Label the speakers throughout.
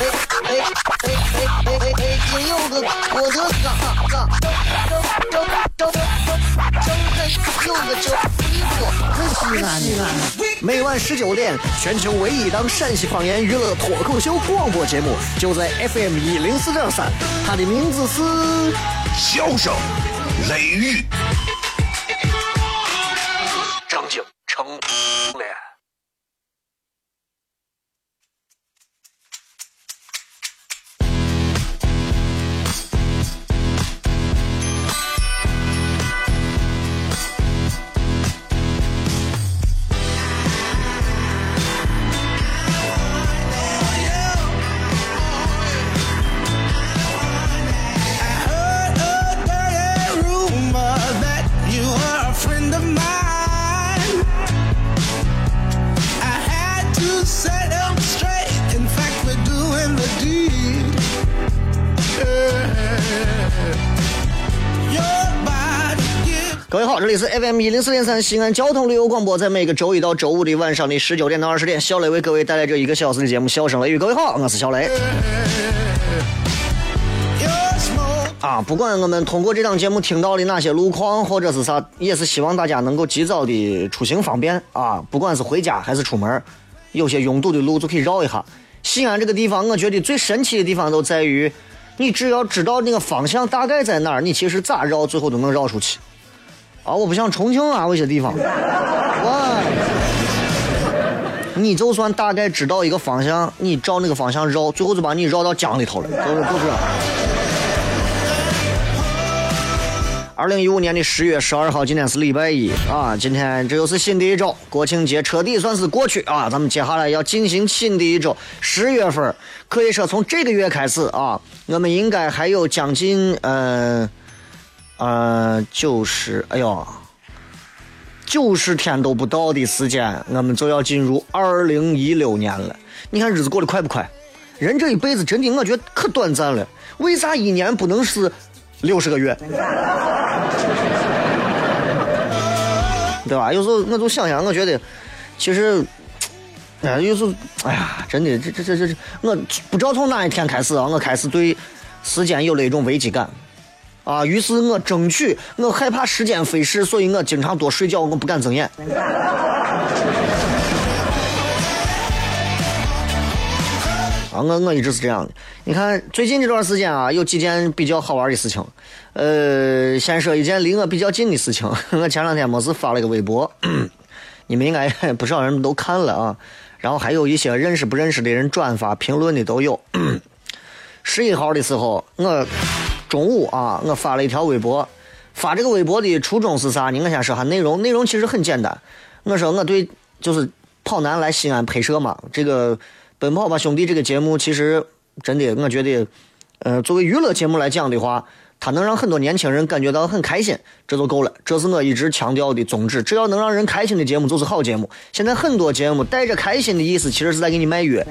Speaker 1: 哎哎哎哎哎！今有个我的嘎嘎，正正正正正有个叫一个可西安。每晚十九点，全球唯一档陕西方言娱乐脱口秀广播节目，就在 FM 一零四点三。它的名字是《
Speaker 2: 笑声雷雨》。
Speaker 1: 各位好，这里是 FM 一零四点三西安交通旅游广播，在每个周一到周五的晚上的十九点到二十点，小雷为各位带来这一个小时的节目《笑声雷雨》。各位好，我是小雷。啊，不管我们通过这档节目听到的哪些路况或者是啥，也是希望大家能够及早的出行方便啊。不管是回家还是出门，有些拥堵的路就可以绕一下。西安这个地方，我觉得最神奇的地方都在于，你只要知道那个方向大概在哪儿，你其实咋绕最后都能绕出去。啊，我不像重庆啊，有些地方，哇，你就算大概知道一个方向，你照那个方向绕，最后就把你绕到江里头了，是就是。二零一五年的十月十二号，今天是礼拜一啊，今天这又是新的一周，国庆节彻底算是过去啊，咱们接下来要进行新的一周，十月份可以说从这个月开始啊，我们应该还有将近嗯。呃，就是，哎呦，九十天都不到的时间，我们就要进入二零一六年了。你看日子过得快不快？人这一辈子真的，我觉得可短暂了。为啥一年不能是六十个月？对吧？有时候我就想想，我觉得其实，哎，有时候，哎呀，真的，这这这这，我不知道从哪一天开始啊，我开始对时间有了一种危机感。啊！于是我争取，我害怕时间飞逝，所以我经常多睡觉，我不敢睁眼。啊，我我一直是这样的。你看最近这段时间啊，有几件比较好玩的事情。呃，先说一件离我比较近的事情。我前两天没事发了一个微博，你们应该不少人都看了啊。然后还有一些认识不认识的人转发评论的都有。十一号的时候，我。中午啊，我发了一条微博，发这个微博的初衷是啥呢？我先说下内容，内容其实很简单。我说我对就是跑男来西安拍摄嘛，这个《奔跑吧兄弟》这个节目，其实真的我觉得，呃，作为娱乐节目来讲的话，它能让很多年轻人感觉到很开心，这就够了。这是我一直强调的宗旨。只要能让人开心的节目就是好节目。现在很多节目带着开心的意思，其实是在给你卖药。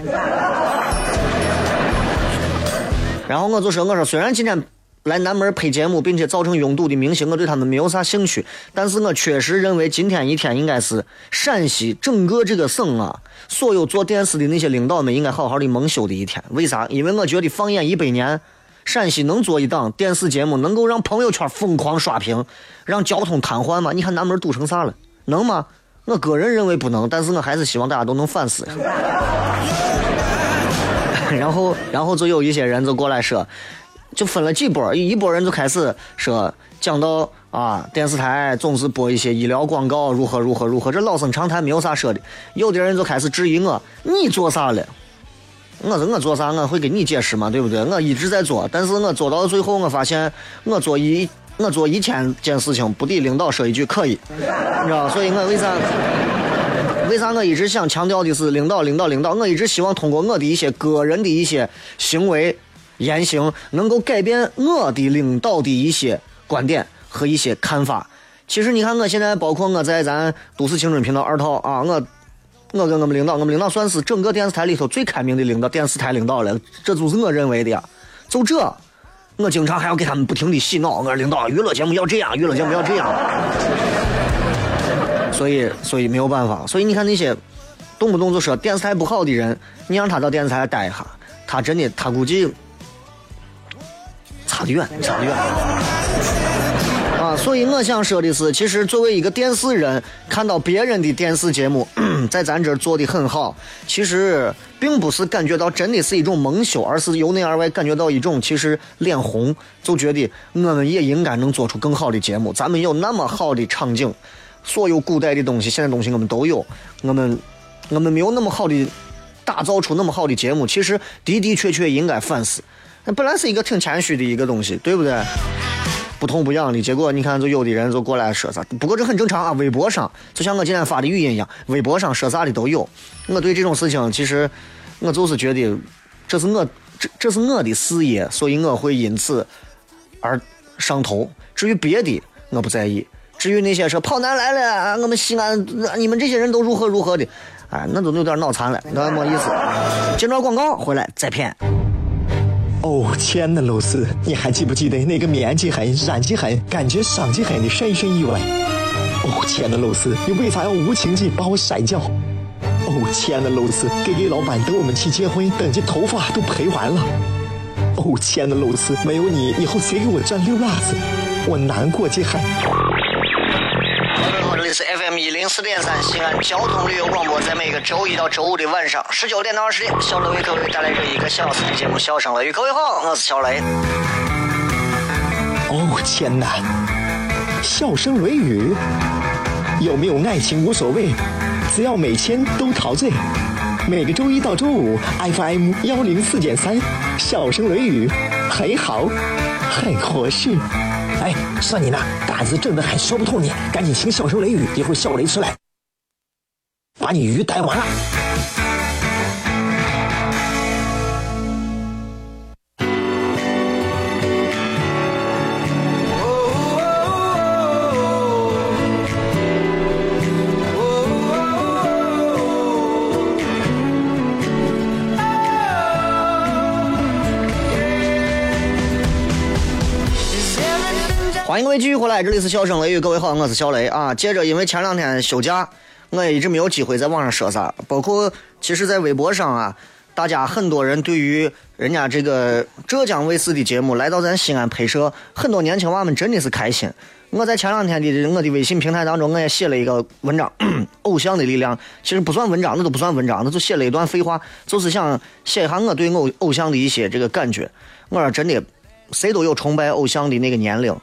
Speaker 1: 然后我就说，我说虽然今天。来南门拍节目并且造成拥堵的明星，我对他们没有啥兴趣。但是我确实认为今天一天应该是陕西整个这个省啊，所有做电视的那些领导们应该好好的蒙羞的一天。为啥？因为我觉得放眼一百年，陕西能做一档电视节目，能够让朋友圈疯狂刷屏，让交通瘫痪吗？你看南门堵成啥了？能吗？我个人认为不能，但是我还是希望大家都能反思。然后，然后就有一些人就过来说。就分了几波，一波人就开始说讲到啊，电视台总是播一些医疗广告，如何如何如何，这老生常谈，没有啥说的。有的人就开始质疑我，你做啥了？我说我做啥？我会给你解释嘛，对不对？我一直在做，但是我做到最后，我发现我做一我做一千件事情，不抵领导说一句可以，你知道？所以我为啥？为啥我一直想强调的是领导，领导，领导？我一直希望通过我的一些个人的一些行为。言行能够改变我的领导的一些观点和一些看法，其实你看，我现在包括我在咱都市青春频道二套啊，我我跟我们领导，我们领导算是整个电视台里头最开明的领导，电视台领导了，这就是我认为的呀。就这，我经常还要给他们不停的洗脑，我说领导，娱乐节目要这样，娱乐节目要这样。所以，所以没有办法。所以你看那些动不动就说电视台不好的人，你让他到电视台待一下，他真的，他估计差得远，差得远。啊，所以我想说的是，其实作为一个电视人，看到别人的电视节目 在咱这儿做的很好，其实并不是感觉到真的是一种蒙羞，而是由内而外感觉到一种其实脸红，就觉得我们也应该能做出更好的节目。咱们有那么好的场景，所有古代的东西、现在东西我们都有，我们我们没有那么好的打造出那么好的节目，其实的的确确应该反思。那本来是一个挺谦虚的一个东西，对不对？不痛不痒的结果，你看，就有的人就过来说啥，不过这很正常啊。微博上就像我今天发的语音一样，微博上说啥的都有。我对这种事情，其实我就是觉得，这是我这这是我的事业，所以我会因此而上头。至于别的，我不在意。至于那些说跑男来了，我们西安你们这些人都如何如何的，哎，那都有点脑残了，那没意思。接着广告回来再骗。
Speaker 3: 哦天呐，露丝，你还记不记得那个面积狠、染技狠、感觉伤及狠的深深意外？哦天呐，露丝，你为啥要无情地把我甩掉？哦天呐，露丝，GG 老板等我们去结婚，等这头发都赔完了。哦天呐，露丝，没有你，以后谁给我赚溜辣子？我难过极狠。
Speaker 1: 这里是 FM 一零四点三西安交通旅游广播，在每个周一到周五的晚上十九点到二十点，小雷为各位带来这一个小时的节目《笑声雷雨》。各位好，我是小雷。
Speaker 3: 哦天哪！笑声雷雨，有没有爱情无所谓，只要每天都陶醉。每个周一到周五，FM 幺零四点三，笑声雷雨，很好，很合适。哎，算你那，胆子正的很，说不透你，赶紧请小声雷雨，一会儿小雷出来，把你鱼逮完了。
Speaker 1: 迎各位继续回来，这里是笑声雷雨，各位好，我是小雷啊。接着，因为前两天休假，我也一直没有机会在网上说啥，包括其实，在微博上啊，大家很多人对于人家这个浙江卫视的节目来到咱西安拍摄，很多年轻娃们真的是开心。我在前两天的我的微信平台当中，我也写了一个文章，《偶像的力量》，其实不算文章，那都不算文章，那就写了一段废话，就是想写一下我对偶偶像的一些这个感觉。我说真的，谁都有崇拜偶像的那个年龄。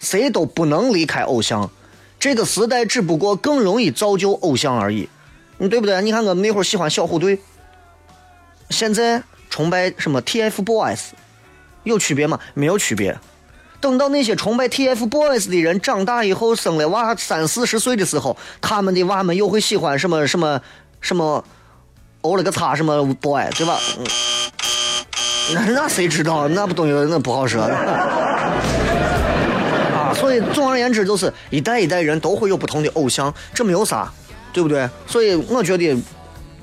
Speaker 1: 谁都不能离开偶像，这个时代只不过更容易造就偶像而已，你对不对？你看我们那会儿喜欢小虎队，现在崇拜什么 TFBOYS，有区别吗？没有区别。等到那些崇拜 TFBOYS 的人长大以后生了娃三四十岁的时候，他们的娃们又会喜欢什么什么什么，欧了个叉什么 boy，对吧？那 那谁知道？那不东西那不好说。所以，总而言之，就是一代一代人都会有不同的偶像，这没有啥，对不对？所以，我觉得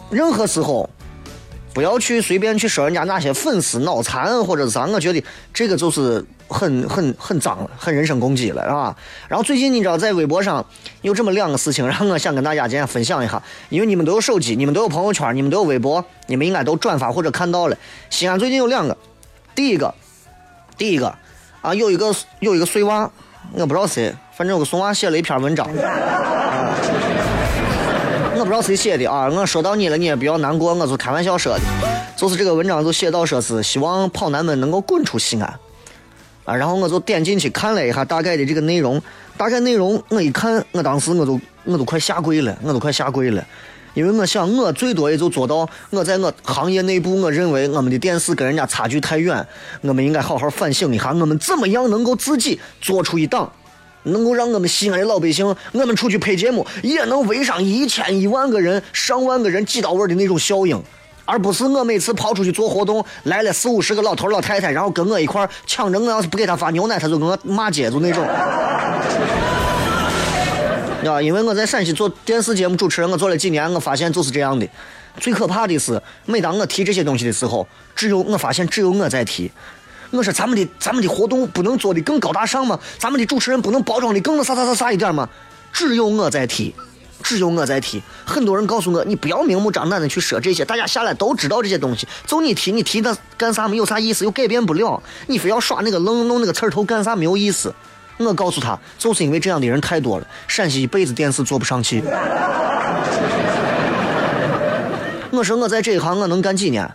Speaker 1: 任何时候不要去随便去说人家那些粉丝脑残或者啥，我觉得这个就是很很很脏了，很人身攻击了，是吧？然后最近你知道，在微博上有这么两个事情，然后我想跟大家今天分享一下，因为你们都有手机，你们都有朋友圈，你们都有微博，你们应该都转发或者看到了。西安最近有两个，第一个，第一个啊，有一个有一个碎娃。我不知道谁，反正我给宋娃写了一篇文章，我不知道谁写的啊。我说到你了，你也不要难过，我就开玩笑说的。就是这个文章就写到说是希望跑男们能够滚出西安啊。然后我就点进去看了一下大概的这个内容，大概内容我一看，我当时我都我都快下跪了，我都快下跪了。因为我想，我最多也就做到，我在我行业内部，我认为我们的电视跟人家差距太远，我们应该好好反省一下，我们怎么样能够自己做出一档，能够让我们西安的老百姓，我们出去拍节目也能围上一千一万个人、上万个人挤到位的那种效应，而不是我每次跑出去做活动，来了四五十个老头老太太，然后跟我一块抢着，我要是不给他发牛奶，他就跟我骂街，就那种。啊，因为我在陕西做电视节目主持人，我做了几年，我发现就是这样的。最可怕的是，每当我提这些东西的时候，只有我发现只有我在提。我说咱们的咱们的活动不能做的更高大上吗？咱们的主持人不能包装的更那啥啥啥啥一点吗？只有我在提，只有我在提。很多人告诉我，你不要明目张胆的去说这些，大家下来都知道这些东西。就你提，你提那干啥？没有啥意思，又改变不了。你非要耍那个愣弄那个刺头干啥？没有意思。我告诉他，就是因为这样的人太多了，陕西一辈子电视做不上去。我说我在这一行我能干几年？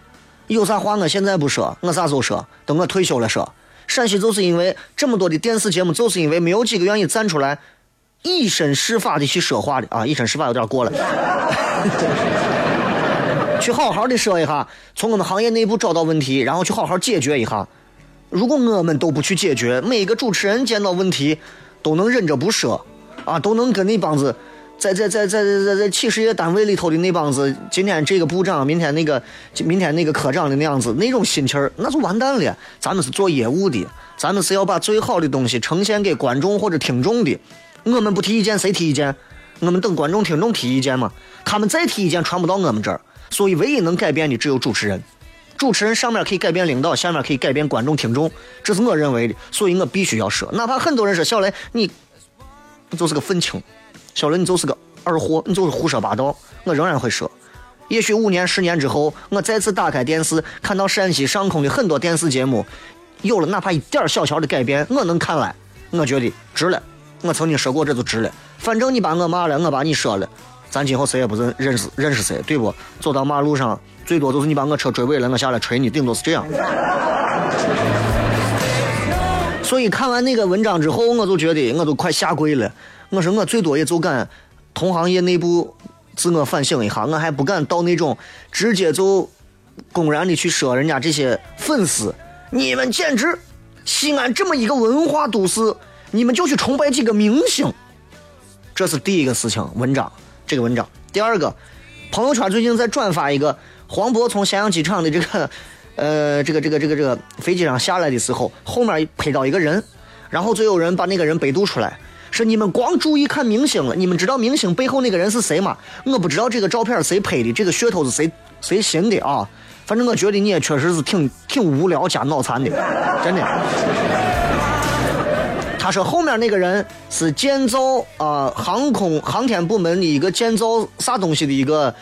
Speaker 1: 有啥话我现在不说，我啥时候说？等我退休了说。陕西就是因为这么多的电视节目，就是因为没有几个愿意站出来以身试法的去说话的啊！以身试法有点过了，去好好的说一下，从我们行业内部找到问题，然后去好好解决一下。如果我们都不去解决，每一个主持人见到问题都能忍着不说啊，都能跟那帮子。在在在在在在企事业单位里头的那帮子，今天这个部长，明天那个，明天那个科长的那样子，那种心气儿，那就完蛋了。咱们是做业务的，咱们是要把最好的东西呈现给观众或者听众的。我们不提意见，谁提意见？我们等观众听众提意见嘛。他们再提意见，传不到我们这儿。所以，唯一能改变的只有主持人。主持人上面可以改变领导，下面可以改变观众听众，这是我认为的。所以我必须要说，哪怕很多人说小雷，你你就是个愤青。小雷，你就是个二货，你就是胡说八道。我仍然会说，也许五年、十年之后，我再次打开电视，看到陕西上空的很多电视节目有了哪怕一点小小的改变，我能看来，我觉得值了。我曾经说过，这就值了。反正你把我骂了，我把你说了，咱今后谁也不认认识认识谁，对不？走到马路上，最多就是你把我车追尾了，我下来捶你，顶多是这样。所以看完那个文章之后，我就觉得我都快下跪了。我说我最多也就敢同行业内部自我反省一下，我还不敢到那种直接就公然的去说人家这些粉丝。你们简直，西安这么一个文化都市，你们就去崇拜几个明星，这是第一个事情。文章这个文章，第二个，朋友圈最近在转发一个黄渤从咸阳机场的这个呃这个这个这个这个飞机上下来的时候，后面拍到一个人，然后就有人把那个人百度出来。说你们光注意看明星了，你们知道明星背后那个人是谁吗？我不知道这个照片谁拍的，这个噱头是谁谁寻的啊？反正我觉得你也确实是挺挺无聊加脑残的，真的。他说后面那个人是建造啊航空航天部门的一个建造啥东西的一个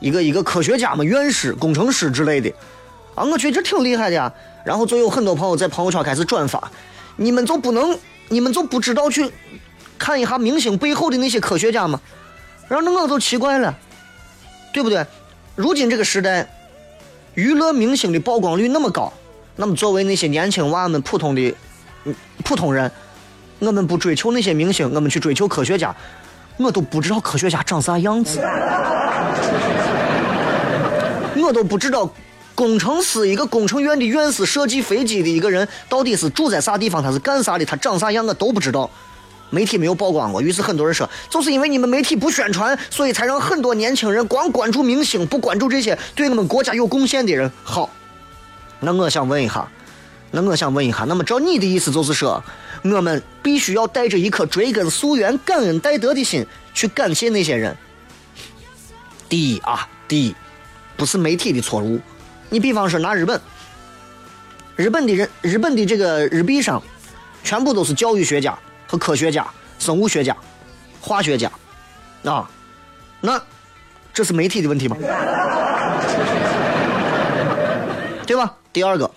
Speaker 1: 一个一个科学家嘛，院士、工程师之类的啊，我觉得这挺厉害的呀。然后就有很多朋友在朋友圈开始转发，你们就不能，你们就不知道去。看一下明星背后的那些科学家吗，然后那我就奇怪了，对不对？如今这个时代，娱乐明星的曝光率那么高，那么作为那些年轻娃们普通的普通人，我们不追求那些明星，我们去追求科学家，我都不知道科学家长啥样子，我都不知道工程师一个工程院的院士设计飞机的一个人到底是住在啥地方，他是干啥的，他长啥样，我都不知道。媒体没有曝光过，于是很多人说，就是因为你们媒体不宣传，所以才让很多年轻人光关注明星，不关注这些对我们国家有贡献的人。好，那我想问一下，那我想问一下，那么照你的意思就是说，我们必须要带着一颗追根溯源、感恩戴德的心去感谢那些人。第一啊，第一，不是媒体的错误。你比方说拿日本，日本的人，日本的这个日币上，全部都是教育学家。和科学家、生物学家、化学家，啊，那这是媒体的问题吗？对吧？第二个，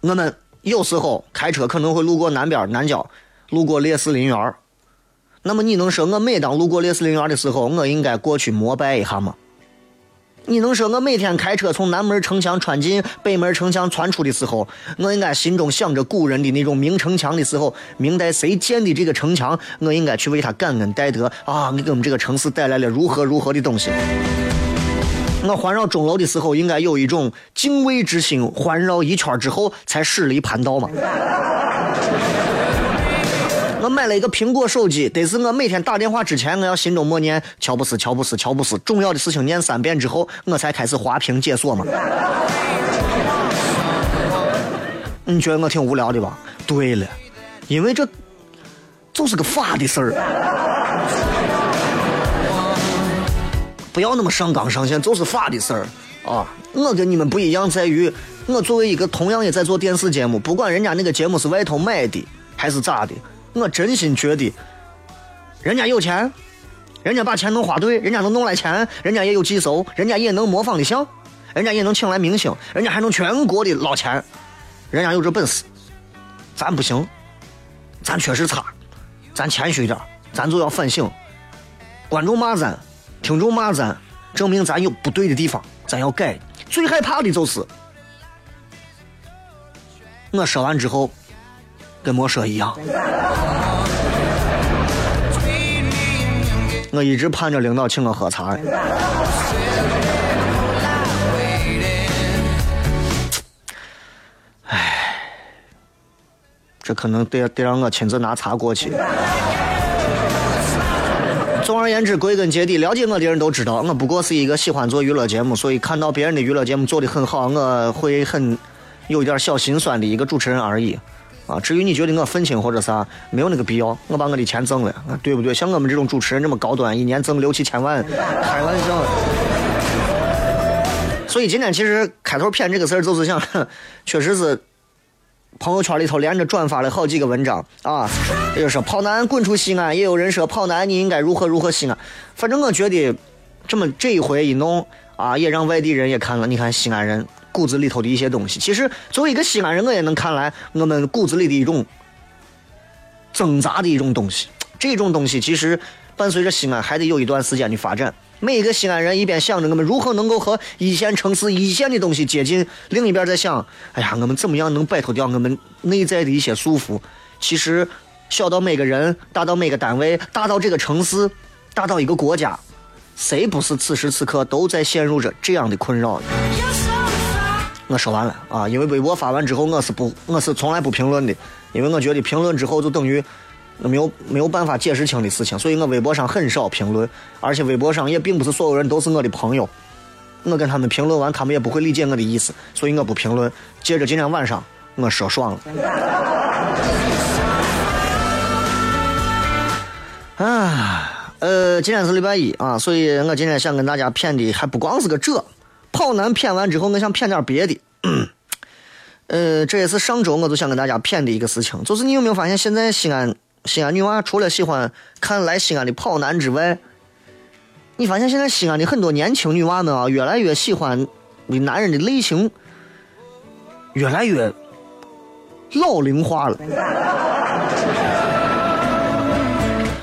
Speaker 1: 我们有时候开车可能会路过南边南郊，路过烈士陵园那么你能说我每当路过烈士陵园的时候，我应该过去膜拜一下吗？你能说我每天开车从南门城墙穿进北门城墙穿出的时候，我应该心中想着古人的那种明城墙的时候，明代谁建的这个城墙，我应该去为他感恩戴德啊！你给我们这个城市带来了如何如何的东西。我环绕钟楼的时候，应该有一种敬畏之心，环绕一圈之后才驶离盘道嘛。我买了一个苹果手机，得是我每天打电话之前，我要心中默念乔布斯，乔布斯，乔布斯。重要的事情念三遍之后，我才开始滑屏解锁嘛。你觉得我挺无聊的吧？对了，因为这就是个法的事儿。不要那么上纲上线，就是法的事儿啊！我跟你们不一样，在于我作为一个同样也在做电视节目，不管人家那个节目是外头买的还是咋的，我真心觉得，人家有钱，人家把钱能花对，人家能弄来钱，人家也有技术，人家也能模仿的像，人家也能请来明星，人家还能全国的捞钱，人家有这本事，咱不行，咱确实差，咱谦虚点，咱就要反省，观众骂咱。听众骂咱，证明咱有不对的地方，咱要改。最害怕的就是，我说完之后跟没说一样。我一直盼着领导请我喝茶。唉，这可能得得让我亲自拿茶过去。总而言之，归根结底，了解我的人都知道，我不过是一个喜欢做娱乐节目，所以看到别人的娱乐节目做的很好，我会很有一点小心酸的一个主持人而已。啊，至于你觉得我愤青或者啥，没有那个必要，我把我的钱挣了，对不对？像我们这种主持人这么高端，一年挣六七千万，开玩笑。所以今天其实开头骗这个事儿，就是想，确实是。朋友圈里头连着转发了好几个文章啊，也就说跑男滚出西安，也有人说跑男你应该如何如何西安。反正我觉得，这么这一回一弄啊，也让外地人也看了。你看西安人骨子里头的一些东西。其实作为一个西安人，我也能看来我们骨子里的一种挣扎的一种东西。这种东西其实伴随着西安还得有一段时间的发展。每一个西安人一边想着我们如何能够和一线城市一线的东西接近，另一边在想，哎呀，我们怎么样能摆脱掉我们内在的一些束缚？其实，小到每个人，大到每个单位，大到这个城市，大到一个国家，谁不是此时此刻都在陷入着这样的困扰呢？我说完了啊，因为微博发完之后，我是不，我是从来不评论的，因为我觉得评论之后就等于。那没有没有办法解释清的事情，所以我微博上很少评论，而且微博上也并不是所有人都是我的朋友。我跟他们评论完，他们也不会理解我的意思，所以我不评论。接着今天晚上我说爽了。啊，呃，今天是礼拜一啊，所以我今天想跟大家谝的还不光是个这，跑男谝完之后，我想谝点别的。呃，这也是上周我就想跟大家谝的一个事情，就是你有没有发现，现在西安？西安女娃除了喜欢看来西安的跑男之外，你发现现在西安的很多年轻女娃们啊，越来越喜欢的男人的类型，越来越老龄化了。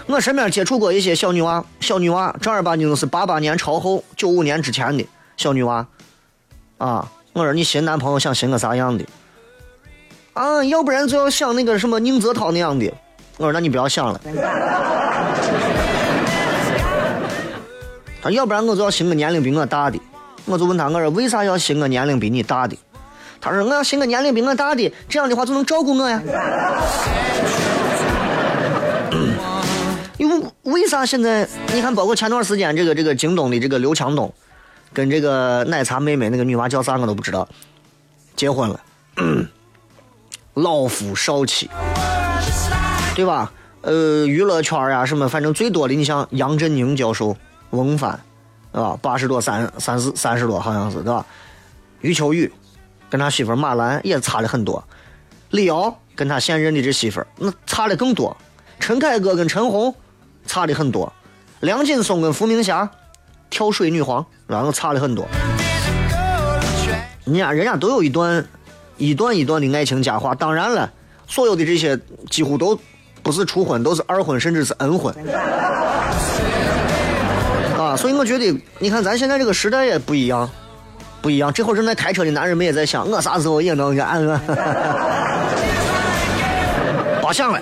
Speaker 1: 我身边接触过一些小女娃，小女娃正儿八经都是八八年朝后、九五年之前的小女娃，啊，我说你寻男朋友想寻个啥样的？啊，要不然就要想那个什么宁泽涛那样的。我说：“那你不要想了。”他要不然我就要寻个年龄比我大的。我就问他：“我说为啥要寻个年龄比你大的？”他说：“我要寻个年龄比我大的，这样的话就能照顾我呀。”因为为啥现在你看，包括前段时间这个这个京东的这个刘强东，跟这个奶茶妹妹那个女娃叫啥我都不知道，结婚了，老夫少妻。对吧？呃，娱乐圈呀，什么，反正最多的，你像杨振宁教授、翁帆，啊，八十多、三三十、三十多，好像是，对吧？余秋雨跟他媳妇马兰也差了很多，李敖跟他现任的这媳妇那差的更多，陈凯歌跟陈红差的很多，梁劲松跟伏明霞跳水女皇，然后差的很多。人家人家都有一段一段一段的爱情佳话，当然了，所有的这些几乎都。不是初婚，都是二婚，甚至是 N 婚，啊！所以我觉得，你看咱现在这个时代也不一样，不一样。这会儿正在开车的男人们也在想，我啥时候也能安安？别想了，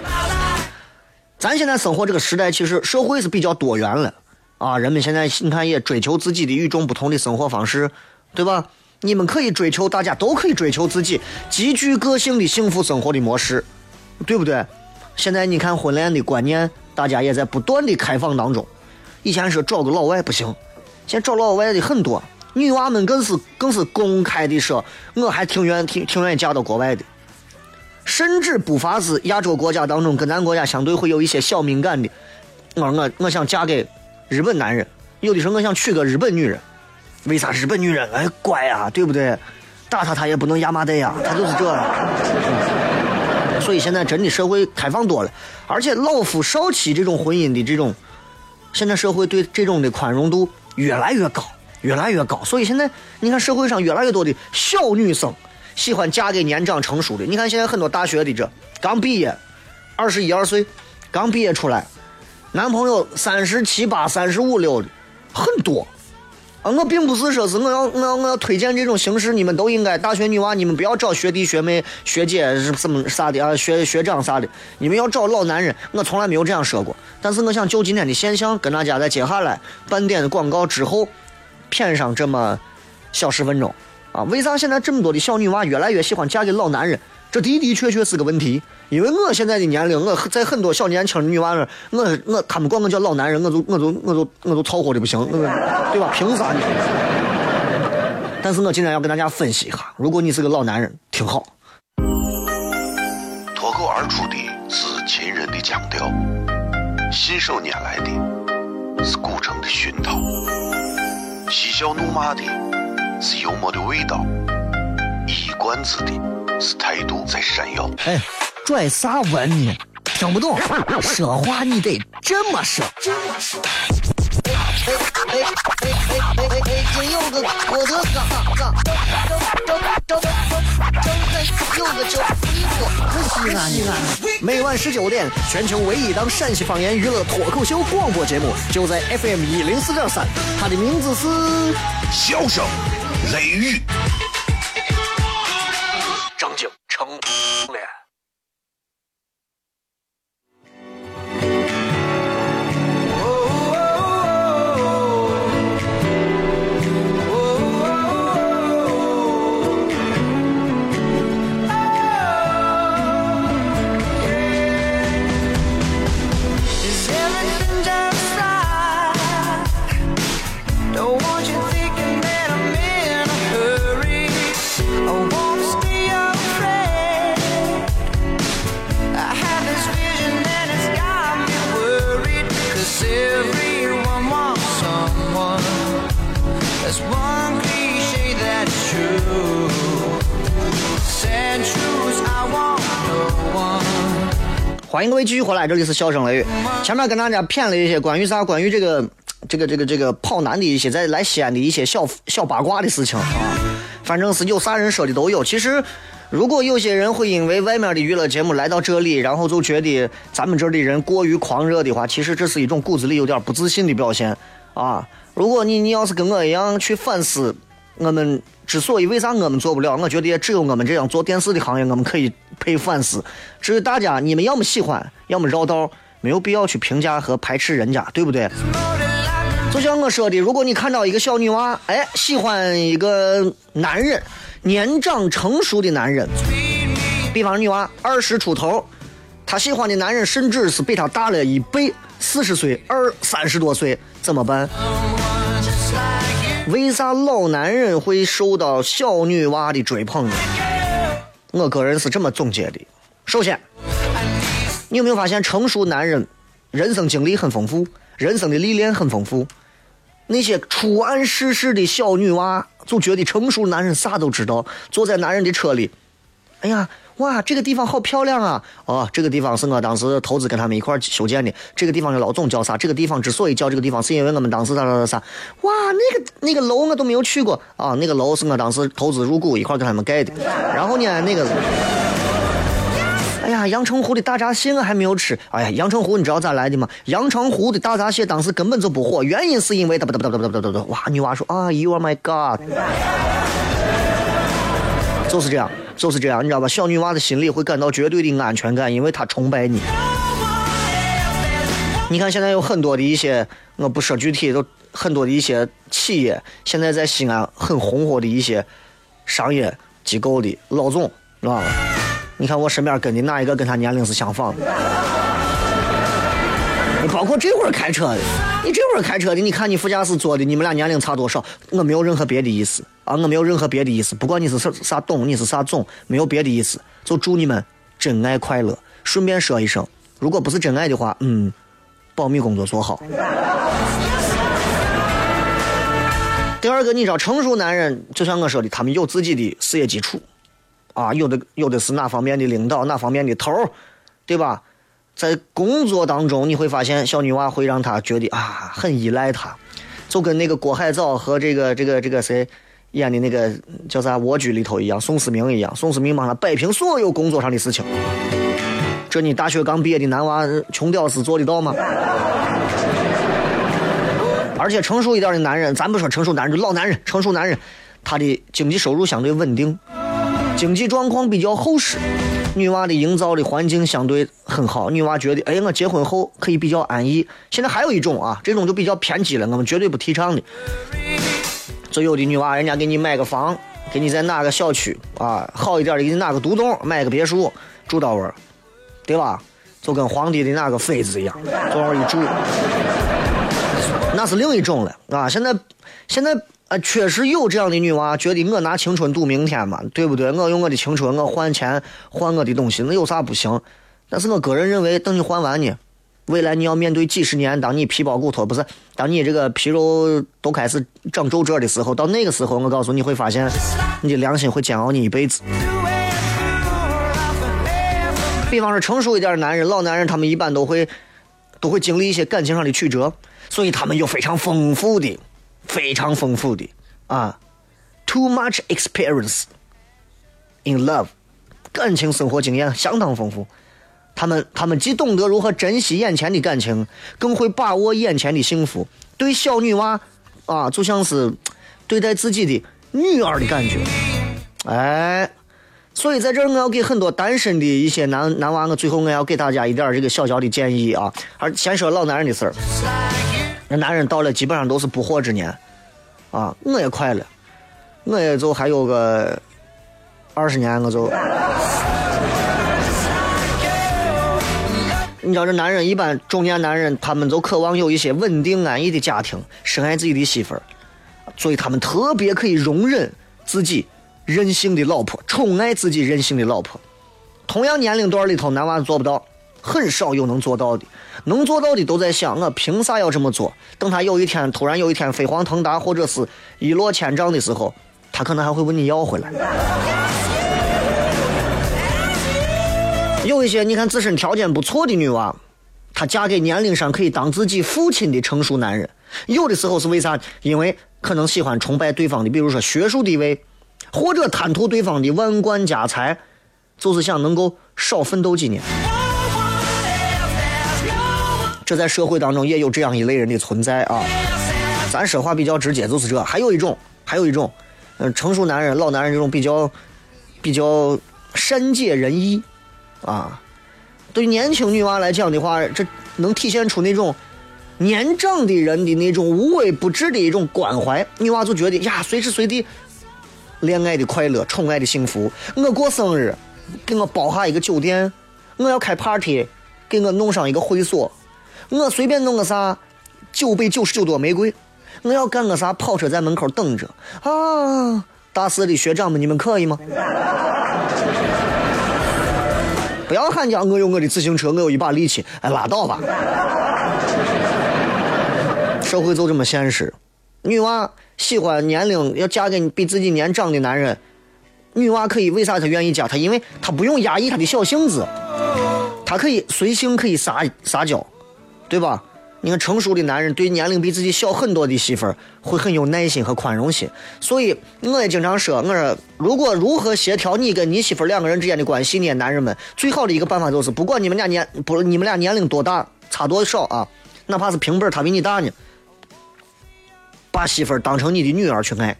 Speaker 1: 咱现在生活这个时代，其实社会是比较多元了啊！人们现在你看也追求自己的与众不同的生活方式，对吧？你们可以追求，大家都可以追求自己极具个性的幸福生活的模式，对不对？现在你看婚恋的观念，大家也在不断的开放当中。以前说找个老外不行，现在找老外的很多，女娃们更是更是公开的说，我还挺愿挺挺愿意嫁到国外的。甚至不乏是亚洲国家当中跟咱国家相对会有一些小敏感的，我说我我想嫁给日本男人，有的时候我想娶个日本女人。为啥日本女人哎乖啊，对不对？打她她也不能压麻袋呀，她就是这。所以现在真的社会开放多了，而且老夫少妻这种婚姻的这种，现在社会对这种的宽容度越来越高，越来越高。所以现在你看社会上越来越多的小女生喜欢嫁给年长成熟的。你看现在很多大学的这刚毕业，二十一二岁，刚毕业出来，男朋友三十七八、三十五六的很多。啊，我并不是说是我要我要我要推荐这种形式，你们都应该大学女娃，你们不要找学弟学妹学姐是什么啥的啊，学学长啥的，你们要找老男人。我从来没有这样说过，但是我想就今天的现象，跟大家在接下来半点的广告之后，谝上这么小十分钟啊，为啥现在这么多的小女娃越来越喜欢嫁给老男人？这的的确确是个问题，因为我现在的年龄，我在很多小年轻女娃那，我我他们管我叫老男人，我就我就我就我就凑合的不行，对吧？凭啥呢？但是我今天要跟大家分析一下，如果你是个老男人，挺好。
Speaker 2: 脱口而出的是秦人的腔调，信手拈来的是古城的熏陶，嬉笑怒骂的是幽默的味道，一冠子的。是态度在闪耀。
Speaker 1: 哎，拽啥文呢？听不懂，说话你得这么说。哎哎哎哎哎哎哎！真有个我的哥，哥，周周周周周有个叫衣服，可惜了你了。每晚十九点，全球唯一档陕西方言娱乐脱口秀广播节目，就在 FM 一零四点三，它的名字是《
Speaker 2: 笑声雷雨》。
Speaker 1: 回来，这里是笑声雷雨。前面跟大家谝了一些关于啥，关于这个这个这个这个跑男的一些在来西安的一些小小八卦的事情啊。反正是有啥人说的都有。其实，如果有些人会因为外面的娱乐节目来到这里，然后就觉得咱们这儿的人过于狂热的话，其实这是一种骨子里有点不自信的表现啊。如果你你要是跟我一样去反思，我们之所以为啥我们做不了，我觉得也只有我们这样做电视的行业，我们可以。配反思，至于大家，你们要么喜欢，要么绕道，没有必要去评价和排斥人家，对不对？就像我说的，如果你看到一个小女娃，哎，喜欢一个男人，年长成熟的男人，比方女娃二十出头，她喜欢的男人甚至是比她大了一倍，四十岁，二三十多岁，怎么办？为啥老男人会受到小女娃的追捧呢？我个人是这么总结的：首先，你有没有发现，成熟男人人生经历很丰富，人生的历练很丰富。那些初谙世事的小女娃，就觉得成熟男人啥都知道。坐在男人的车里，哎呀，哇，这个地方好漂亮啊！哦，这个地方是我当时投资跟他们一块修建的。这个地方的老总叫啥？这个地方之所以叫这个地方，是因为我们当时啥啥啥啥。哇，那个那个楼我都没有去过啊！那个楼是我当时投资入股一块跟他们盖的。然后呢，那个，哎呀，阳澄湖的大闸蟹我还没有吃。哎呀，阳澄湖你知道咋来的吗？阳澄湖的大闸蟹当时根本就不火，原因是因为哒哒哒哒哒哒哒哒。哇，女娃说啊，You are my God，就是这样。就是这样，你知道吧？小女娃子心里会感到绝对的安全感，因为她崇拜你。你看，现在有很多的一些，我不说具体，都很多的一些企业，现在在西安很红火的一些商业机构的老总，知道吧？你看我身边跟的哪一个跟他年龄是相仿的？包括这会儿开车的，你这会儿开车的，你看你副驾驶坐的，你们俩年龄差多少？我没有任何别的意思啊，我没有任何别的意思。不管你是啥啥懂，你是啥总，没有别的意思，就祝你们真爱快乐。顺便说一声，如果不是真爱的话，嗯，保密工作做好。第二个，你知道，成熟男人就像我说的，他们有自己的事业基础，啊，有的有的是哪方面的领导，哪方面的头对吧？在工作当中，你会发现小女娃会让他觉得啊，很依赖他，就跟那个郭海藻和这个这个这个谁演的那个叫啥《蜗居》里头一样，宋思明一样，宋思明帮他摆平所有工作上的事情。这你大学刚毕业的男娃，穷屌丝做得到吗？而且成熟一点的男人，咱不说成熟男人，就老男人，成熟男人，他的经济收入相对稳定，经济状况比较厚实，女娃的营造的环境相对很好，女娃觉得，哎，我结婚后可以比较安逸。现在还有一种啊，这种就比较偏激了，我们绝对不提倡的。就有的女娃，人家给你买个房，给你在哪个小区啊好一点的，给你哪个独栋买个别墅住到位，对吧？就跟皇帝的那个妃子一样，往那一住。那是另一种了啊！现在，现在啊，确实有这样的女娃，觉得我拿青春赌明天嘛，对不对？我用我的青春，我换钱换我的东西，那有啥不行？但是我个人认为，等你换完呢，未来你要面对几十年，当你皮包骨头不是，当你这个皮肉都开始长皱褶的时候，到那个时候，我告诉你会发现，你的良心会煎熬你一辈子。比方说，成熟一点的男人，老男人，他们一般都会都会经历一些感情上的曲折。所以他们有非常丰富的、非常丰富的啊，too much experience in love，感情生活经验相当丰富。他们他们既懂得如何珍惜眼前的感情，更会把握眼前的幸福。对小女娃啊，就像是对待自己的女儿的感觉。哎，所以在这儿我要给很多单身的一些男男娃，我最后我要给大家一点这个小小的建议啊。而先说老男人的事儿。那男人到了基本上都是不惑之年，啊，我也快了，我也就还有个二十年，我就。你知道这男人一般中年男人，他们都渴望有一些稳定安逸的家庭，深爱自己的媳妇儿，所以他们特别可以容忍自己任性的老婆，宠爱自己任性的老婆。同样年龄段里头，男娃做不到。很少有能做到的，能做到的都在想我凭啥要这么做？等他有一天突然有一天飞黄腾达或者是一落千丈的时候，他可能还会问你要回来。有一些你看自身条件不错的女娃，她嫁给年龄上可以当自己父亲的成熟男人，有的时候是为啥？因为可能喜欢崇拜对方的，比如说学术地位，或者贪图对方的万贯家财，就是想能够少奋斗几年。这在社会当中也有这样一类人的存在啊！咱说话比较直接，就是这。还有一种，还有一种，嗯，成熟男人、老男人这种比较比较善解人意啊。对年轻女娃来讲的话，这能体现出那种年长的人的那种无微不至的一种关怀。女娃就觉得呀，随时随地恋爱的快乐、宠爱的幸福。我过生日，给我包下一个酒店；我要开 party，给我弄上一个会所。我随便弄个啥，九百九十九朵玫瑰，我要干个啥，跑车在门口等着啊！大四的学长们，你们可以吗？不要喊叫我有我的自行车，我有一把力气，哎，拉倒吧！社会就这么现实，女娃喜欢年龄要嫁给比自己年长的男人，女娃可以为啥她愿意嫁他？因为她不用压抑她的小性子，她可以随性，可以撒撒娇。对吧？你看成熟的男人对年龄比自己小很多的媳妇儿会很有耐心和宽容心，所以我也经常说，我说如果如何协调你跟你媳妇儿两个人之间的关系呢？男人们最好的一个办法就是，不管你们俩年不你们俩年龄多大，差多少啊，哪怕是平辈儿，他比你大呢，把媳妇儿当成你的女儿去爱，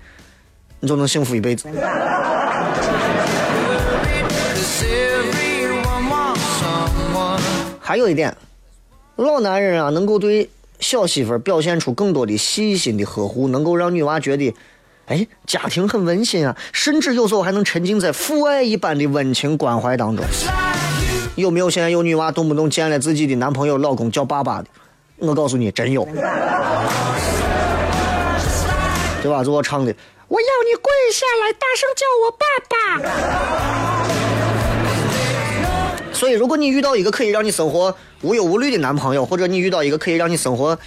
Speaker 1: 你就能幸福一辈子。还有一点。老男人啊，能够对小媳妇儿表现出更多的细心的呵护，能够让女娃觉得，哎，家庭很温馨啊，甚至有时候还能沉浸在父爱一般的温情关怀当中。有没有现在有女娃动不动见了自己的男朋友、老公叫爸爸的？我告诉你，真有，对吧？就我唱的，我要你跪下来，大声叫我爸爸。所以，如果你遇到一个可以让你生活无忧无虑的男朋友，或者你遇到一个可以让你生活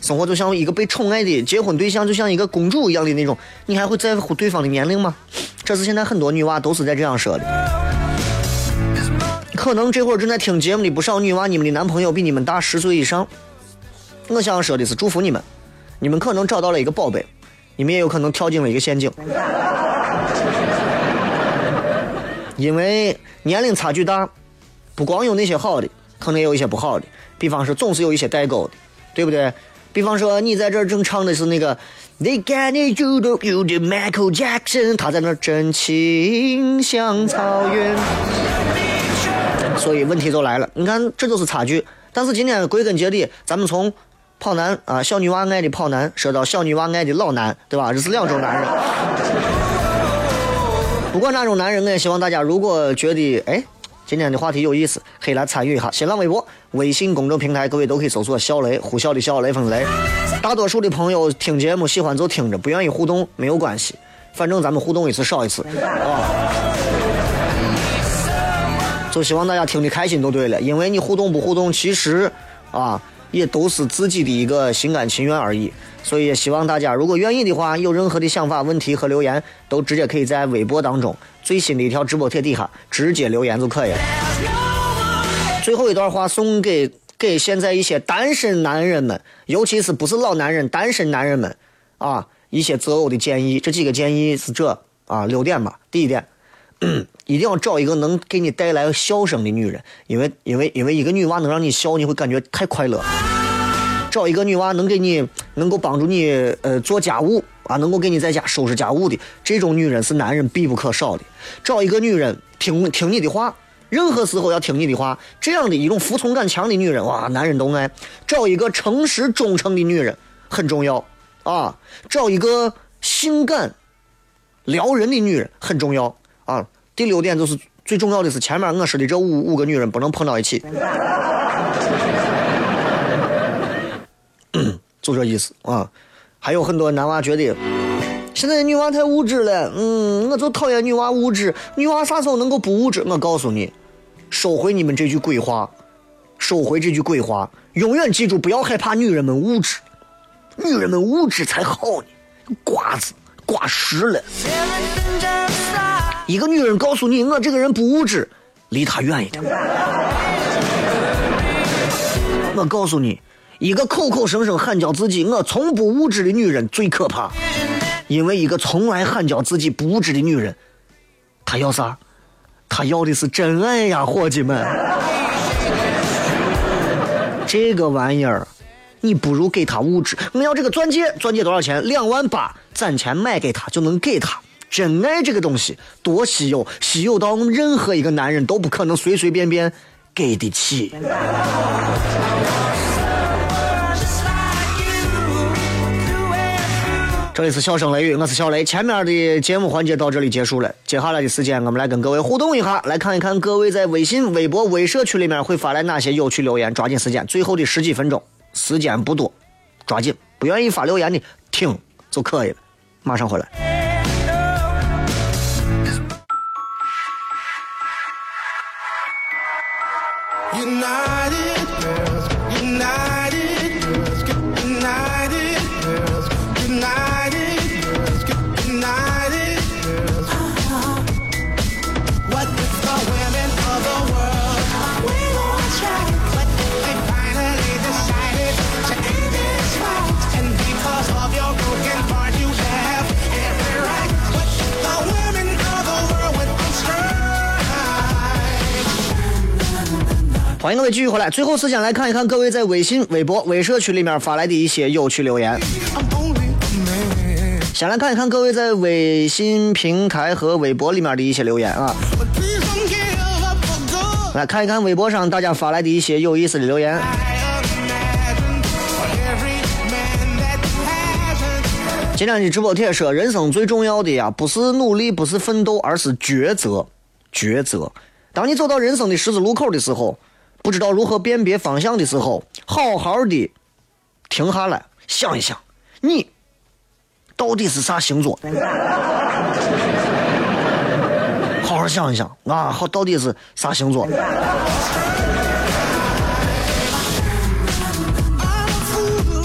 Speaker 1: 生活就像一个被宠爱的结婚对象，就像一个公主一样的那种，你还会在乎对方的年龄吗？这是现在很多女娃都是在这样说的。可能这会儿正在听节目的不少女娃，你们的男朋友比你们大十岁以上。我想说的是，祝福你们，你们可能找到了一个宝贝，你们也有可能跳进了一个陷阱。因为年龄差距大，不光有那些好的，可能也有一些不好的。比方说，总是有一些代沟的，对不对？比方说，你在这儿正唱的是那个 They Got You Do You 的 Michael Jackson，他在那儿真情像草原。所以问题就来了，你看这就是差距。但是今天归根结底，咱们从跑男啊小女娃爱的跑男，说到小女娃爱的老男，对吧？这是两种男人。不管哪种男人，我也希望大家如果觉得哎今天的话题有意思，可以来参与一下。新浪微博、微信公众平台，各位都可以搜索“小雷”，呼啸的小雷锋雷。大多数的朋友听节目喜欢就听着，不愿意互动没有关系，反正咱们互动一次少一次啊。就希望大家听的开心就对了，因为你互动不互动，其实啊也都是自己的一个心甘情愿而已。所以也希望大家如果愿意的话，有任何的想法、问题和留言，都直接可以在微博当中最新的一条直播帖底下直接留言就可以了。最后一段话送给给现在一些单身男人们，尤其是不是老男人，单身男人们啊，一些择偶的建议。这几个建议是这啊六点吧。第一点。一定要找一个能给你带来笑声的女人，因为因为因为一个女娃能让你笑，你会感觉太快乐。找一个女娃能给你能够帮助你呃做家务啊，能够给你在家收拾家务的这种女人是男人必不可少的。找一个女人听听你的话，任何时候要听你的话，这样的一种服从感强的女人哇，男人都爱。找一个诚实忠诚的女人很重要啊，找一个性感撩人的女人很重要。啊，第六点就是最重要的是前面我说的这五五个女人不能碰到一起，就这意思啊。还有很多男娃觉得现在女娃太物质了，嗯，我就讨厌女娃物质。女娃啥时候能够不物质？我告诉你，收回你们这句鬼话，收回这句鬼话，永远记住，不要害怕女人们物质，女人们物质才好呢，瓜子瓜实了。一个女人告诉你，我这个人不物质，离她远一点。我告诉你，一个口口声声喊叫自己我从不物质的女人最可怕，因为一个从来喊叫自己不物质的女人，她要啥？她要的是真爱呀，伙计们。这个玩意儿，你不如给她物质。我要这个钻戒，钻戒多少钱？两万八，攒钱买给她就能给她。真爱这个东西多稀有，稀有到任何一个男人都不可能随随便便给得起。这里是笑声雷雨，我是小雷。前面的节目环节到这里结束了，接下来的时间我们来跟各位互动一下，来看一看各位在微信、微博、微社区里面会发来哪些有趣留言。抓紧时间，最后的十几分钟，时间不多，抓紧。不愿意发留言的听就可以了，马上回来。欢迎各位继续回来。最后时间来看一看各位在微信、微博、微社区里面发来的一些有趣留言。先来看一看各位在微信平台和微博里面的一些留言啊。来看一看微博上大家发来的一些有意思的留言。今天的直播帖说，人生最重要的呀，不是努力，不是奋斗，而是抉择。抉择。当你走到人生的十字路口的时候。不知道如何辨别方向的时候，好好的停下来想一想，你到底是啥星座？好好想一想啊，好到底是啥星座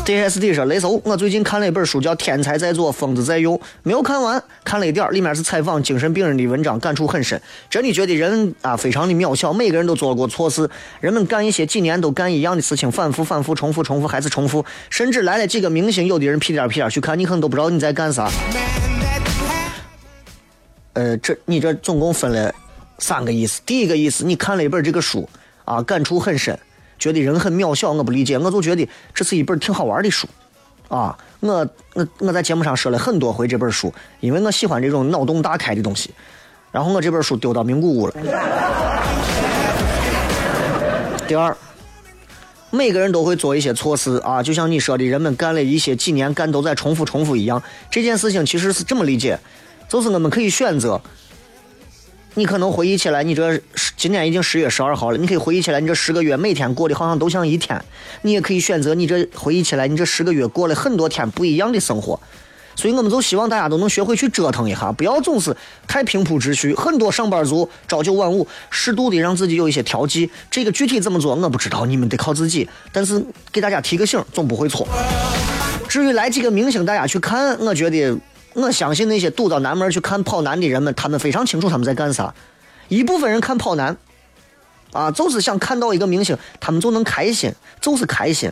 Speaker 1: ？DSD 说：“雷搜，我最近看了一本书，叫《天才在左，疯子在右》，没有看完，看了一点里面是采访精神病人的文章，感触很深。真的觉得人啊，非常的渺小，每个人都做过错事，人们干一些几年都干一样的事情，反复、反复、重复、重复，还是重复。甚至来了几个明星，有的人屁颠屁颠去看，你可能都不知道你在干啥。呃，这你这总共分了三个意思。第一个意思，你看了一本这个书啊，感触很深。”觉得人很渺小，我不理解，我就觉得这是一本挺好玩的书，啊，我我我在节目上说了很多回这本书，因为我喜欢这种脑洞大开的东西。然后我这本书丢到名古屋了。第二，每个人都会做一些错事啊，就像你说的，人们干了一些几年干都在重复重复一样。这件事情其实是这么理解，就是我们可以选择。你可能回忆起来，你这今年已经十月十二号了，你可以回忆起来，你这十个月每天过得好像都像一天。你也可以选择，你这回忆起来，你这十个月过了很多天不一样的生活。所以我们就希望大家都能学会去折腾一下，不要总是太平铺直叙。很多上班族朝九晚五，适度的让自己有一些调剂。这个具体怎么做，我不知道，你们得靠自己。但是给大家提个醒，总不会错。至于来几个明星，大家去看，我觉得。我相信那些堵到南门去看跑男的人们，他们非常清楚他们在干啥。一部分人看跑男，啊，就是想看到一个明星，他们就能开心，就是开心。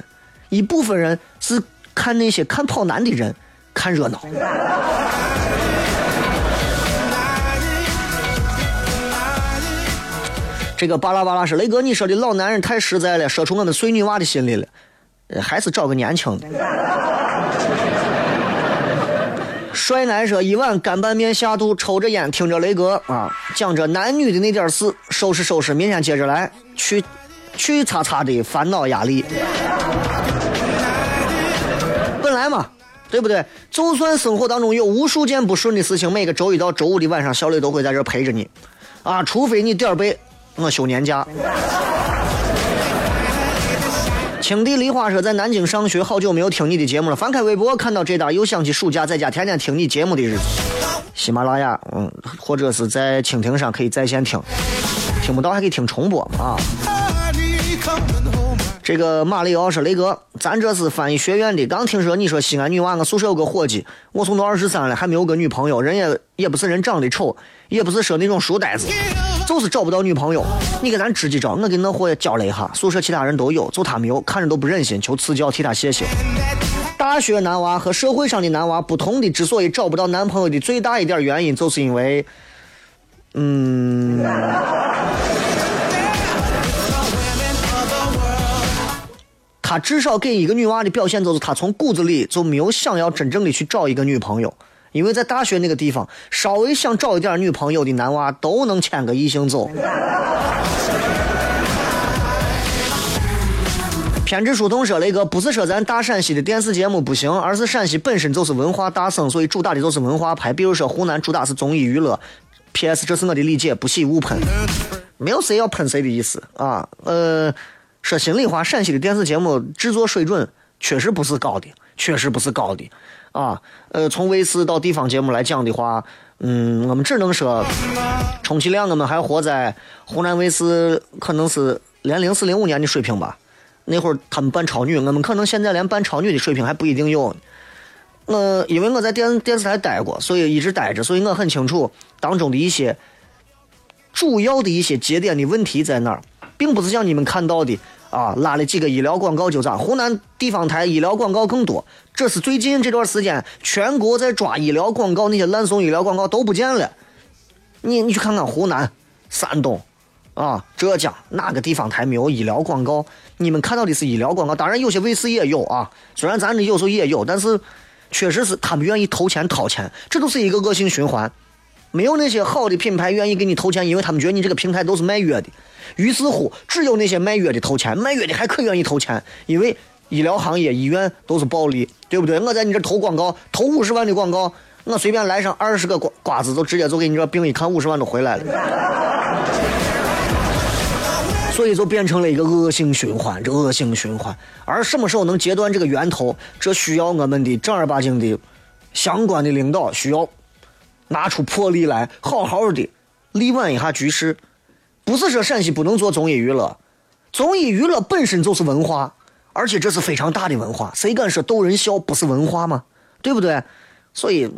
Speaker 1: 一部分人是看那些看跑男的人看热闹。这个巴拉巴拉是雷哥，你说的老男人太实在了，说出我们碎女娃的心里了，还是找个年轻的。帅男说：“一碗干拌面下肚，抽着烟，听着雷哥啊，讲着男女的那点事，收拾收拾，明天接着来，去去擦擦的烦恼压力。本来嘛，对不对？就算生活当中有无数件不顺的事情，每个周一到周五的晚上，小雷都会在这陪着你，啊，除非你点儿背，我休年假。”青帝梨花说在南京上学，好久没有听你的节目了。翻开微博，看到这档，又想起暑假在家天天听你节目的日子。喜马拉雅，嗯，或者是在蜻蜓上可以在线听，听不到还可以听重播啊。这个马里奥说雷哥，咱这是翻译学院的，刚听说你说西安女娃，我宿舍有个伙计，我从都二十三了，还没有个女朋友，人也也不是人长得丑，也不是说那种书呆子。就是找不到女朋友，你给咱支几招，我给那货交了一下，宿舍其他人都有，就他没有，看着都不忍心，求赐教替他谢谢。大学男娃和社会上的男娃不同的，之所以找不到男朋友的最大一点原因，就是因为，嗯，他至少给一个女娃的表现，就是他从骨子里就没有想要真正的去找一个女朋友。因为在大学那个地方，稍微想找一点女朋友的男娃都能牵个异性走。偏执书童说：“雷哥不是说咱大陕西的电视节目不行，而是陕西本身就是文化大省，所以主打的就是文化牌。比如说湖南主打是综艺娱乐。P.S. 这是我的理解，不喜勿喷，没有谁要喷谁的意思啊。呃，说心里话，陕西的电视节目制作水准确实不是高的，确实不是高的。”啊，呃，从卫视到地方节目来讲的话，嗯，我们只能说，充其量我们还活在湖南卫视可能是连零四零五年的水平吧。那会儿他们扮超女，我们可能现在连扮超女的水平还不一定有。我因为我在电电视台待过，所以一直待着，所以我很清楚当中的一些主要的一些节点的问题在哪儿，并不是像你们看到的。啊，拉了几个医疗广告就咋？湖南地方台医疗广告更多，这是最近这段时间全国在抓医疗广告，那些烂送医疗广告都不见了。你你去看看湖南、山东，啊，浙江哪个地方台没有医疗广告？你们看到的是医疗广告，当然有些卫视也有啊。虽然咱这有时候也有，但是确实是他们愿意投钱掏钱，这都是一个恶性循环。没有那些好的品牌愿意给你投钱，因为他们觉得你这个平台都是卖药的。于是乎，只有那些卖药的投钱，卖药的还可愿意投钱，因为医疗行业、医院都是暴利，对不对？我在你这投广告，投五十万的广告，我随便来上二十个瓜瓜子，就直接就给你这病一看，五十万都回来了。所以就变成了一个恶性循环，这恶性循环。而什么时候能截断这个源头？这需要我们的正儿八经的相关的领导需要拿出魄力来，好好的。力挽一下局势。不是说陕西不能做综艺娱乐，综艺娱乐本身就是文化，而且这是非常大的文化。谁敢说逗人笑不是文化吗？对不对？所以，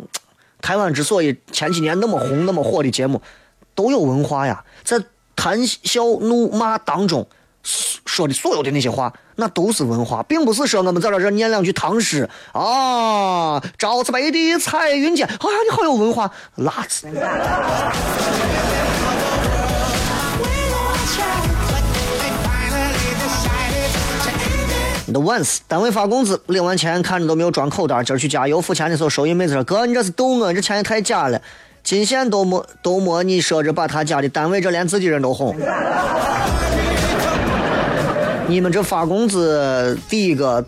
Speaker 1: 台湾之所以前几年那么红、那么火的节目，都有文化呀。在谈笑怒骂当中说的所有的那些话，那都是文化，并不是说我们在这这念两句唐诗啊，朝辞白帝彩云间，啊，你好有文化，辣子。The once，单位发工资，领完钱看着都没有装口袋，今儿去加油付钱的时候，收银妹子说：“哥，你这是逗我，这钱也太假了，金线都没都没你说着把他家的单位这连自己人都哄。”你们这发工资，第一个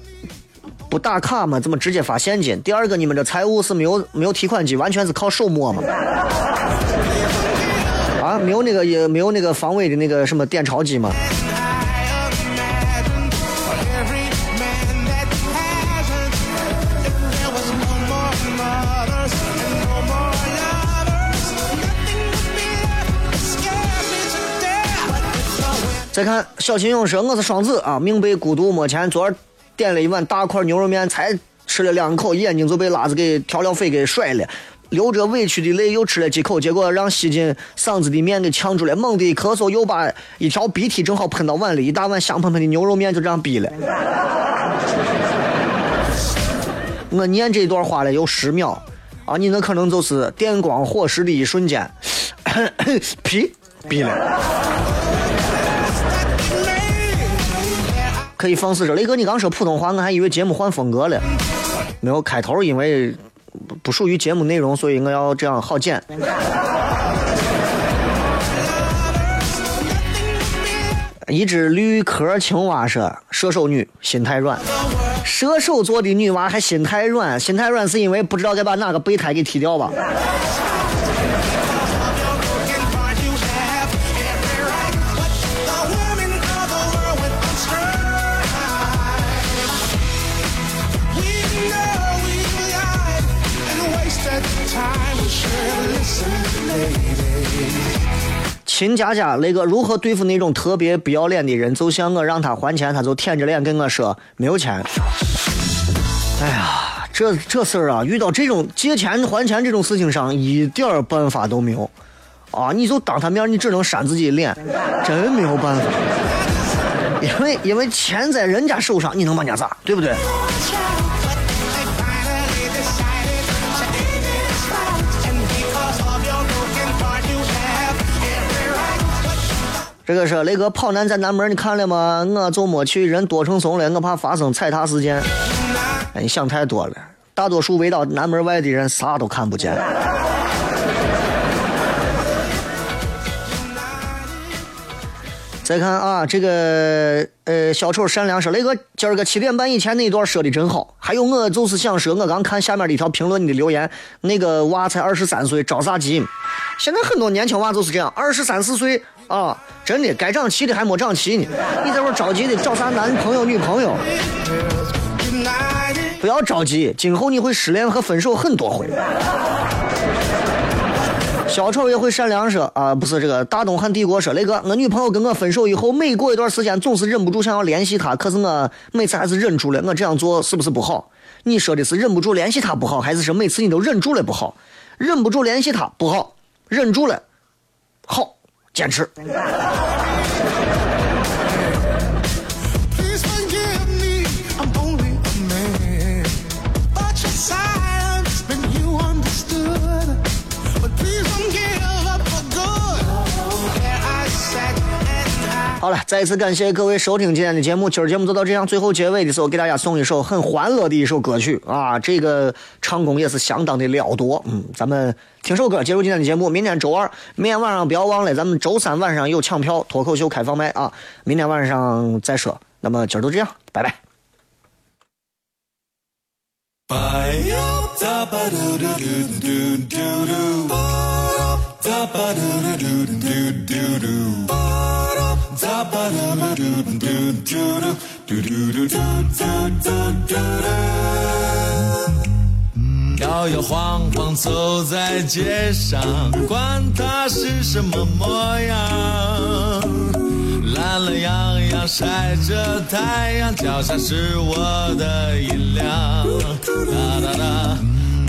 Speaker 1: 不打卡吗？怎么直接发现金？第二个，你们这财务是没有没有提款机，完全是靠手摸吗？啊，没有那个也没有那个防伪的那个什么点钞机吗？再看小秦勇说：“我是双子啊，命被孤独没钱，昨儿点了一碗大块牛肉面，才吃了两口，眼睛就被辣子给调料费给甩了，流着委屈的泪又吃了几口，结果让吸进嗓子的面给呛住了，猛地一咳嗽，又把一条鼻涕正好喷到碗里，一大碗香喷喷的牛肉面就这样逼了。我念这段话了有十秒啊，你那可能就是电光火石的一瞬间，屁逼了。”可以放肆着，雷哥，你刚说普通话，我还以为节目换风格了。没有开头，因为不属于节目内容，所以我要这样好剪。一只绿壳青蛙说：“射手女心太软，射手座的女娃还心太软，心太软是因为不知道该把哪个备胎给踢掉吧？”秦佳佳，那个如何对付那种特别不要脸的人？就像我让他还钱，他就舔着脸跟我说没有钱。哎呀，这这事儿啊，遇到这种借钱还钱这种事情上，一点儿办法都没有啊！你就当他面，你只能扇自己脸，真没有办法。因为因为钱在人家手上，你能把人家咋？对不对？这个是雷哥跑男在南门，你看了吗？我就没去，人多成怂了，我怕发生踩踏事件。哎，你想太多了，大多数围到南门外的人啥都看不见。再看啊，这个呃，小丑善良说：“雷哥，今儿个七点半以前那段说的真好。还有，我就是想说，我刚看下面的一条评论，你的留言，那个娃才二十三岁，着啥急？现在很多年轻娃就是这样，二十三四岁啊，真的该长齐的还没长齐呢。你在这着急的找啥男朋友女朋友？不要着急，今后你会失恋和分手很多回。”小丑也会善良说啊，不是这个大东汉帝国说雷哥，我女朋友跟我分手以后，每过一段时间总是忍不住想要联系她，可是我每次还是忍住了。我这样做是不是不好？你说的是忍不住联系她不好，还是说每次你都忍住了不好？忍不住联系她不好，忍住了好，坚持。好了，再一次感谢各位收听今天的节目。今儿节目就到这样，最后结尾的时候给大家送一首很欢乐的一首歌曲啊，这个唱功也是相当的了多。嗯，咱们听首歌，结束今天的节目。明天周二，明天晚上不要忘了，咱们周三晚上有抢票脱口秀开放麦啊，明天晚上再说。那么今儿就这样，拜拜。
Speaker 4: 摇摇晃晃走在街上，管它是什么模样。懒懒洋洋晒着太阳，脚下是我的音量。哒哒哒，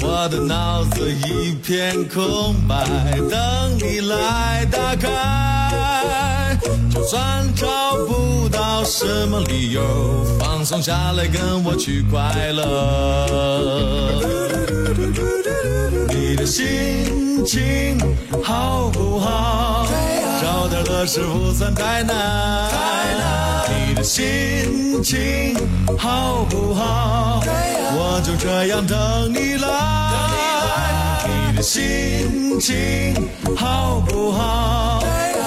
Speaker 4: 我的脑子一片空白，等你来打开。就算找不到什么理由，放松下来跟我去快乐。你的心情好不好？找点乐事不算太难。你的心情好不好？我就这样等你来。你的心情好不好？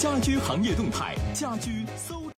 Speaker 3: 家居行业动态家居